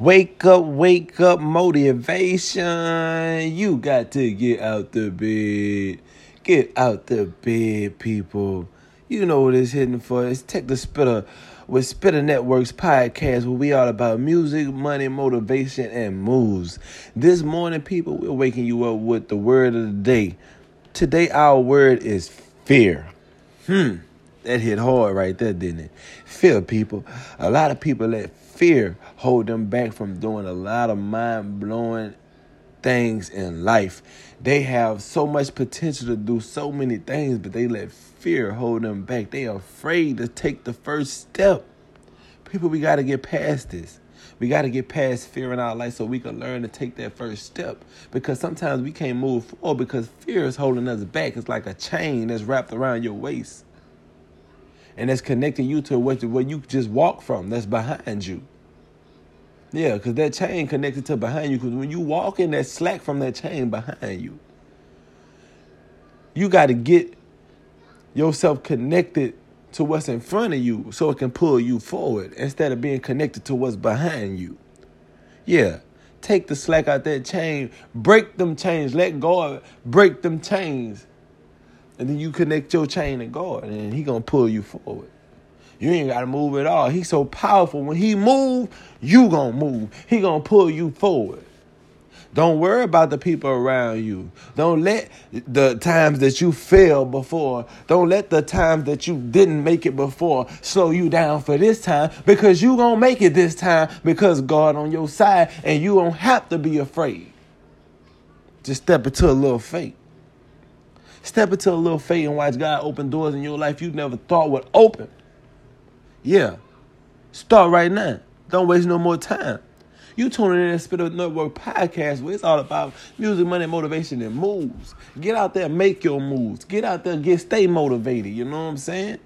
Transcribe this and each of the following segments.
Wake up, wake up, motivation. You got to get out the bed. Get out the bed, people. You know what it's hitting for. It's Tech the Spitter with Spitter Networks podcast where we all about music, money, motivation, and moves. This morning, people, we're waking you up with the word of the day. Today, our word is fear. Hmm. That hit hard right there, didn't it? Fear, people. A lot of people let fear hold them back from doing a lot of mind blowing things in life. They have so much potential to do so many things, but they let fear hold them back. They are afraid to take the first step. People, we got to get past this. We got to get past fear in our life so we can learn to take that first step. Because sometimes we can't move forward because fear is holding us back. It's like a chain that's wrapped around your waist and that's connecting you to what, what you just walk from that's behind you. Yeah, because that chain connected to behind you. Because when you walk in that slack from that chain behind you, you got to get yourself connected to what's in front of you so it can pull you forward instead of being connected to what's behind you. Yeah, take the slack out that chain, break them chains, let go of it, break them chains and then you connect your chain to God, and He gonna pull you forward. You ain't gotta move at all. He's so powerful. When He move, you gonna move. He gonna pull you forward. Don't worry about the people around you. Don't let the times that you failed before, don't let the times that you didn't make it before slow you down for this time because you going to make it this time because God on your side and you don't have to be afraid. Just step into a little faith. Step into a little faith and watch God open doors in your life you never thought would open. Yeah. Start right now. Don't waste no more time. You tuning in to Spitter Network podcast where it's all about music, money, motivation, and moves. Get out there, make your moves. Get out there, get stay motivated. You know what I'm saying?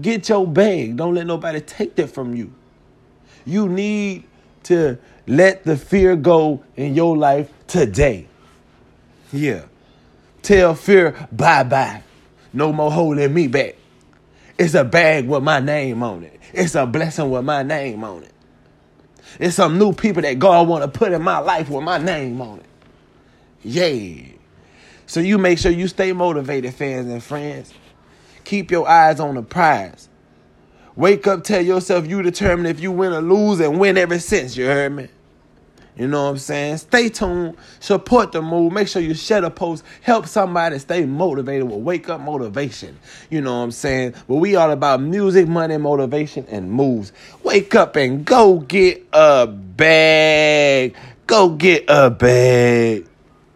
Get your bag. Don't let nobody take that from you. You need to let the fear go in your life today. Yeah. Tell fear bye bye. No more holding me back. It's a bag with my name on it. It's a blessing with my name on it. It's some new people that God want to put in my life with my name on it. Yeah. So you make sure you stay motivated, fans and friends. Keep your eyes on the prize. Wake up, tell yourself you determine if you win or lose and win ever since. You heard me? You know what I'm saying? Stay tuned. Support the move. Make sure you share the post. Help somebody stay motivated with Wake Up Motivation. You know what I'm saying? But we all about music, money, motivation, and moves. Wake up and go get a bag. Go get a bag.